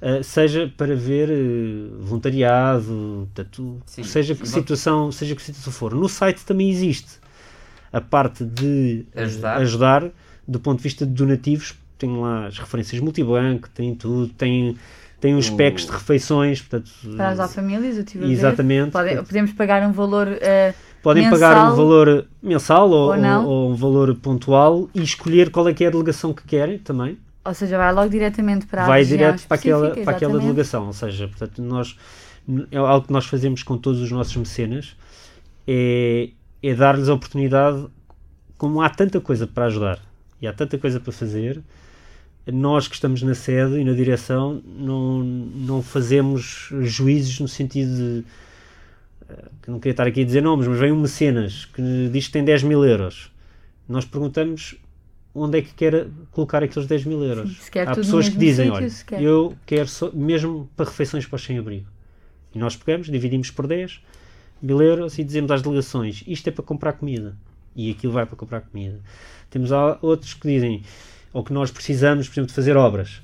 Uh, seja para ver uh, voluntariado, portanto, Sim. seja que situação, seja que situação for. No site também existe a parte de uh, Ajudar. ajudar do ponto de vista de donativos, tem lá as referências multibanco, tem tudo, tem, tem os O- packs de refeições, portanto, Para ajudar famílias, eu tive a ver. exatamente. Pode- podemos pagar um valor. eh, Podem mensal pagar um valor mensal ou, ou ou- um valor pontual e escolher qual é que é a delegação que querem também. ou seja, vai logo diretamente para a vai direto para aquela, específica, para aquela exatamente. delegação. Ou seja, portanto, nós, é algo que nós fazemos com todos os nossos mecenas é, é dar-lhes a oportunidade, como há tanta coisa para ajudar e há tanta coisa para fazer, nós que estamos na sede e na direção não, não fazemos juízos no sentido de eh, que não queria estar aqui a dizer nomes, mas vem um mecenas que diz que tem 10 mil euros. Nós perguntamos onde é que quer colocar aqueles 10 mil euros. Quer Há pessoas que dizem, olha, eu quero só, mesmo para refeições para os sem-abrigo. E nós pegamos, dividimos por 10 mil euros e dizemos às delegações, isto é para comprar comida. E aquilo vai para comprar comida. Temos outros que dizem, ou que nós precisamos, por exemplo, de fazer obras.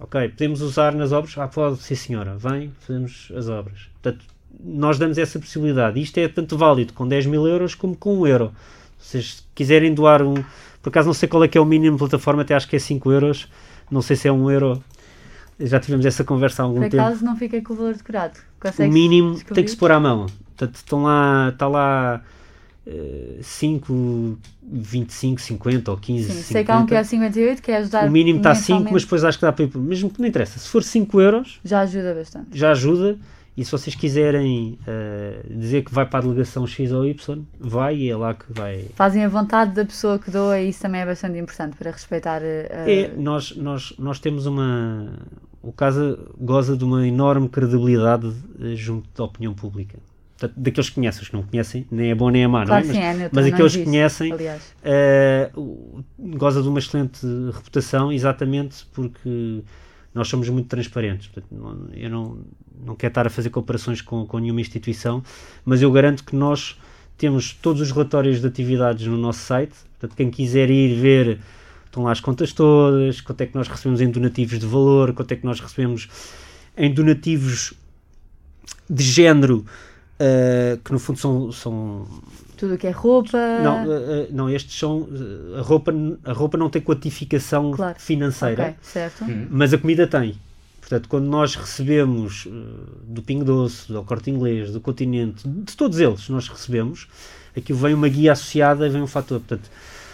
Ok, podemos usar nas obras? Ah, pode, sim senhora, vem, fazemos as obras. Portanto, nós damos essa possibilidade. Isto é tanto válido com 10 mil euros como com 1 euro. Se vocês quiserem doar um, por acaso não sei qual é que é o mínimo de plataforma, até acho que é 5 euros, não sei se é 1 euro. Já tivemos essa conversa há algum Por tempo. acaso não fica com o valor decorado. O mínimo descobrir? tem que se pôr à mão. Portanto, estão lá, está lá 5, 25, 50 ou 15, Sim, 50. sei que há um que é 58, que é ajudar o mínimo está a 5, mensalmente. mas depois acho que dá para ir. Mesmo que não interessa. Se for 5 euros, Já ajuda bastante. já ajuda. E se vocês quiserem eh, dizer que vai para a delegação X ou Y, vai e é lá que vai. Fazem a vontade da pessoa que doa e isso também é bastante importante para respeitar a... É, nós, nós, nós temos uma. O Casa goza de uma enorme credibilidade eh, junto da opinião pública. Portanto, daqueles que conhecem, os que não conhecem, nem é bom nem é má, Claro não é? sim, Mas, é mas aqueles que conhecem o- goza de uma excelente reputação, exatamente porque nós somos muito transparentes. Portanto, não- eu não, não quero estar a fazer comparações com, com nenhuma instituição, mas eu garanto que nós temos todos os relatórios de atividades no nosso site. Portanto, quem quiser ir ver, estão lá as contas todas, quanto é que nós recebemos em donativos de valor, quanto é que nós recebemos em donativos de género, eh, que no fundo são- são tudo o que é roupa... não, uh, uh, não, estes são. uh, a, roupa, a roupa não tem quantificação Claro. financeira, Ok, certo. Hum. mas a comida tem. Portanto, quando nós recebemos uh, do Pingo Doce, do Corte Inglês, do Continente, de todos eles nós recebemos, aquilo vem uma guia associada e vem um fator. Portanto,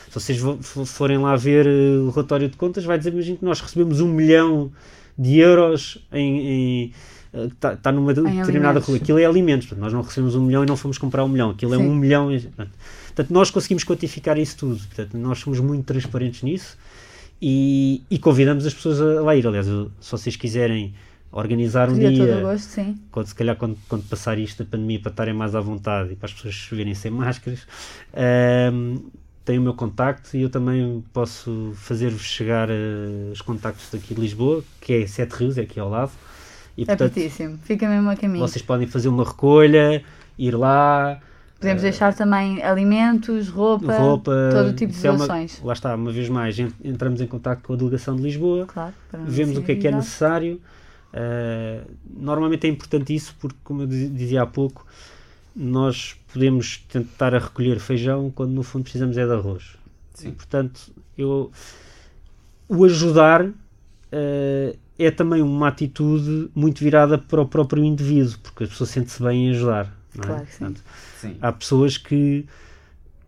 Se vocês forem lá ver uh, o relatório de contas, vai dizer, imagino que nós recebemos um milhão de euros em, está, está numa em determinada rua. Aquilo é alimentos. Portanto, nós não recebemos um milhão e não fomos comprar um milhão. Aquilo é Sim. é um milhão. Portanto, nós conseguimos quantificar isso tudo. Portanto, nós somos muito transparentes nisso e, e convidamos as pessoas a lá ir. Aliás, se vocês quiserem organizar um dia, gosto. Quando, se calhar quando, quando passar isto, a pandemia, para estarem mais à vontade e para as pessoas verem sem máscaras, um, tem o meu contacto e eu também posso fazer-vos chegar uh, os contactos daqui de Lisboa, que é Sete Rios, é aqui ao lado. E, é portanto, pertíssimo, fica mesmo a caminho. Vocês podem fazer uma recolha, ir lá, Podemos uh, deixar também alimentos, roupa, roupa todo tipo de doações. É lá está, uma vez mais, entramos em contato com a delegação de Lisboa, claro, vemos o que é que é necessário. Uh, normalmente é importante isso porque, como eu dizia há pouco, nós podemos tentar a recolher feijão quando no fundo precisamos é de arroz. Sim. E, portanto, eu, o ajudar uh, é também uma atitude muito virada para o próprio indivíduo, porque a pessoa sente-se bem em ajudar. Não é? Claro que sim. Portanto, Sim. Há pessoas que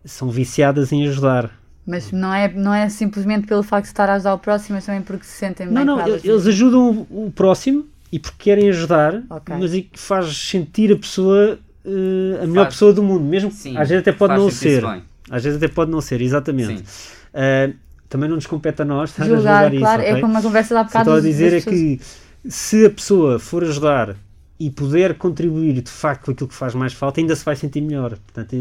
são viciadas em ajudar. Mas não é, não é simplesmente pelo facto de estar a ajudar o próximo, mas também porque se sentem bem. Não, não, eles ajudam o próximo e porque querem ajudar, okay. mas e que faz sentir a pessoa uh, a melhor faz. pessoa do mundo, mesmo Sim, às vezes até pode não ser. Às vezes até pode não ser, exatamente. Uh, também não nos compete a nós estar julgar, a julgar claro, isso. É okay? como uma conversa da bocado. Estou a dizer é que se a pessoa for ajudar e puder contribuir de facto com aquilo que faz mais falta, ainda se vai sentir melhor. Portanto,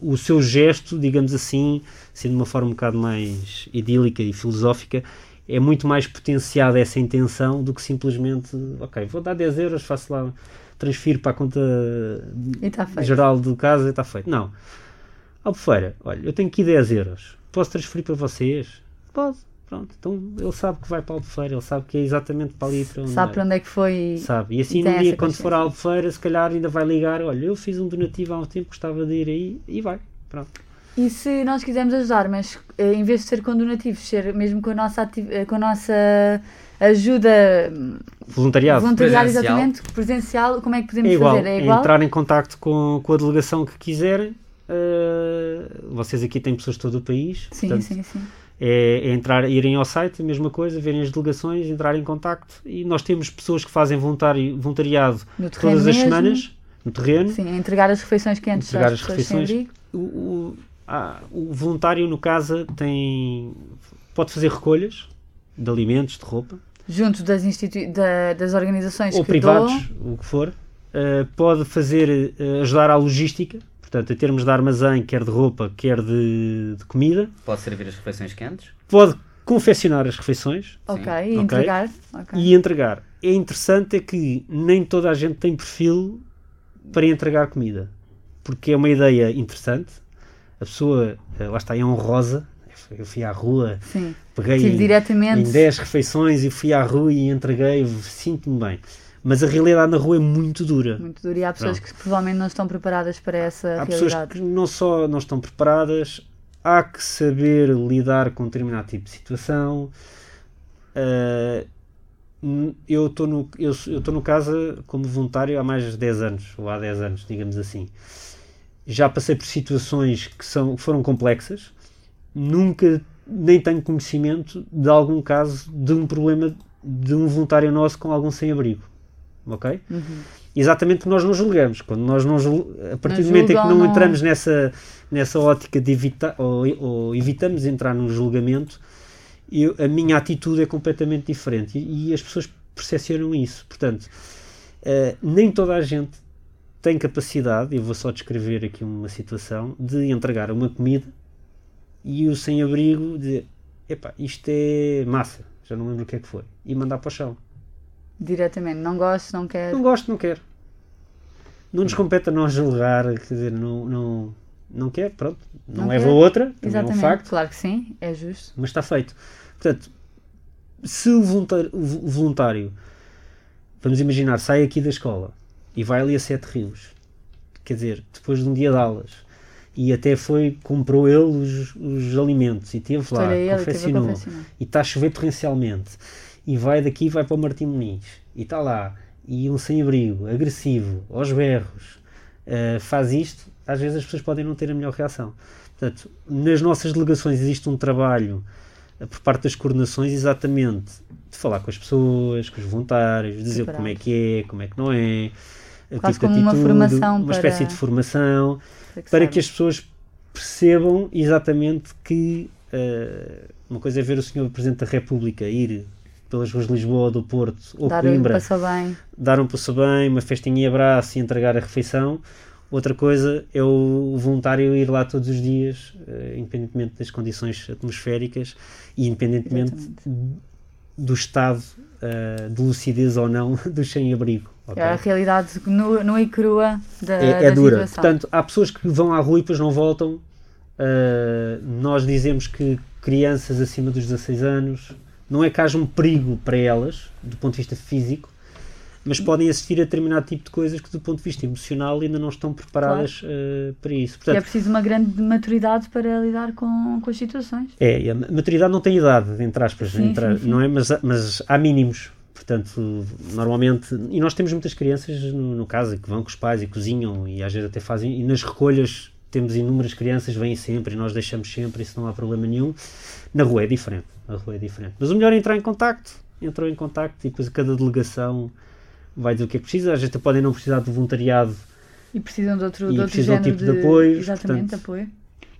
o seu gesto, digamos assim, sendo de uma forma um bocado mais idílica e filosófica, é muito mais potenciada essa intenção do que simplesmente, ok, vou dar 10 euros, faço lá, transfiro para a conta tá geral do caso e está feito. Não. Albufeira, olha, eu tenho aqui 10 euros, posso transferir para vocês? Pode Pronto, então ele sabe que vai para a Albufeira, ele sabe que é exatamente para ali para onde Sabe para onde é que foi. Sabe. E assim no dia, quando for à Albufeira, se calhar ainda vai ligar: olha, eu fiz um donativo há um tempo, gostava de ir aí e vai. Pronto. E se nós quisermos ajudar, mas eh, em vez de ser com donativos, ser mesmo com a nossa, eh, com a nossa ajuda voluntariado, voluntariado presencial. exatamente, presencial, como é que podemos é igual, fazer? É igual? entrar em contato com, com a delegação que quiserem. Uh, vocês aqui têm pessoas de todo o país. Sim, portanto, sim, sim é, é, entrar, irem ao site, a mesma coisa, verem as delegações, entrar em contacto e nós temos pessoas que fazem voluntari, voluntariado todas as mesmo. semanas no terreno. Sim, a entregar as refeições quentes entregar as refeições. O, o, ah, o voluntário no casa tem pode fazer recolhas de alimentos, de roupa. Junto das, da, das organizações ou que privados, doam. o que for. Uh, pode fazer, uh, ajudar à logística, Portanto, em termos de armazém, quer de roupa, quer de, de comida. Pode servir as refeições quentes? Pode confeccionar as refeições. Ok, e okay. entregar. Okay. E entregar. É interessante é que nem toda a gente tem perfil para entregar comida. Porque é uma ideia interessante. A pessoa, eh, lá está, é honrosa. Eu fui à rua, Sim. peguei em, diretamente. em 10 refeições e fui à rua e entreguei, sinto-me bem. Mas a realidade na rua é muito dura. Muito dura. E há pessoas Pronto. que provavelmente não estão preparadas para essa há realidade. Há pessoas que não só não estão preparadas, há que saber lidar com determinado tipo de situação. Uh, eu estou no, eu, no casa como voluntário há mais de 10 anos, ou há 10 anos, digamos assim. Já passei por situações que são, foram complexas, nunca nem tenho conhecimento de algum caso de um problema de um voluntário nosso com algum sem-abrigo ok? Uhum. Exatamente porque nós não julgamos. Quando nós não a partir não do momento em que não, não, entramos nessa, nessa ótica de evitar ou, ou evitamos entrar num julgamento, eu, a minha atitude é completamente diferente e, e as pessoas percepcionam isso. Portanto, uh, nem toda a gente tem capacidade, eu vou só descrever aqui uma situação, de entregar uma comida e o sem-abrigo dizer: epá, isto é massa, já não lembro o que é que foi, e mandar para o chão. Diretamente, não gosto, não quero. Não gosto, não quero. Não nos compete a nós julgar, quer dizer, não, não, não quer, pronto, não, não leva a outra, Exatamente, é um facto. Claro que sim, é justo. Mas está feito. Portanto, se o voluntário, o voluntário, vamos imaginar, sai aqui da escola e vai ali a Sete Rios, quer dizer, depois de um dia de aulas, e até foi, comprou ele os, os alimentos e teve lá, confeccionou, e está a chover torrencialmente e vai daqui vai para o Martim Muniz. E está lá. E um sem-abrigo, agressivo, aos berros, uh, faz isto, às vezes as pessoas podem não ter a melhor reação. Portanto, nas nossas delegações existe um trabalho uh, por parte das coordenações exatamente de falar com as pessoas, com os voluntários, dizer como é que é, como é que não é, o Quase tipo como atitude, uma formação uma espécie de formação para que, para que as pessoas percebam exatamente que uh, uma coisa é ver o senhor Presidente da República ir pelas ruas de Lisboa, do Porto ou dar Coimbra, um bem. dar um passo bem, uma festinha e abraço e entregar a refeição. Outra coisa é o voluntário ir lá todos os dias, uh, independentemente das condições atmosféricas e independentemente Exatamente. do estado uh, de lucidez ou não do sem-abrigo. Okay? É a realidade nua e crua da, é, é da dura. Situação. Portanto, há pessoas que vão à rua e depois não voltam. Uh, nós dizemos que crianças acima dos 16 anos não é que haja um perigo para elas, do ponto de vista físico, mas podem assistir a determinado tipo de coisas que, do ponto de vista emocional, ainda não estão preparadas claro. uh, para isso. Portanto, e é preciso uma grande maturidade para lidar com, com as situações. É, a maturidade não tem idade, entre aspas, sim, sim, sim. não é? Mas, mas há mínimos. Portanto, normalmente, e nós temos muitas crianças no, no caso que vão com os pais e cozinham e às vezes até fazem, e nas recolhas temos inúmeras crianças, vêm sempre e nós deixamos sempre, isso não há problema nenhum. Na rua é diferente, na rua é diferente. Mas o melhor é entrar em contacto, entrou em contacto e depois cada delegação vai dizer o que é que precisa. Às vezes podem não precisar de voluntariado e precisam de outro, de outro de, tipo de, apoio. Exatamente, portanto, apoio.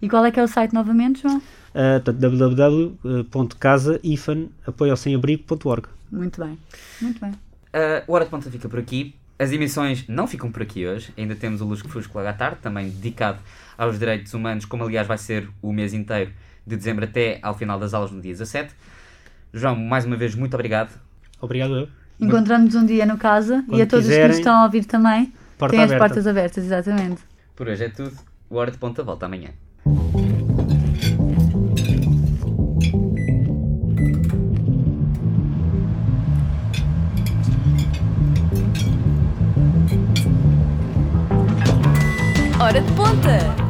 E qual é que é o site novamente, João? Uh, www.casa-apoiosemAbrigo.org Muito bem, muito bem. Uh, o Hora de Ponta fica por aqui. As emissões não ficam por aqui hoje. Ainda temos o Lusco Fusco logo à tarde, também dedicado aos direitos humanos, como aliás vai ser o mês inteiro de dezembro até ao final das aulas no dia 17. João, mais uma vez, muito obrigado. Obrigado eu. Encontramos um dia no casa Quando e a todos quiserem, que nos estão a ouvir também. Porta têm aberta. as portas abertas, exatamente. Por hoje é tudo. O Hora de Ponta volta amanhã. Hora de Ponta!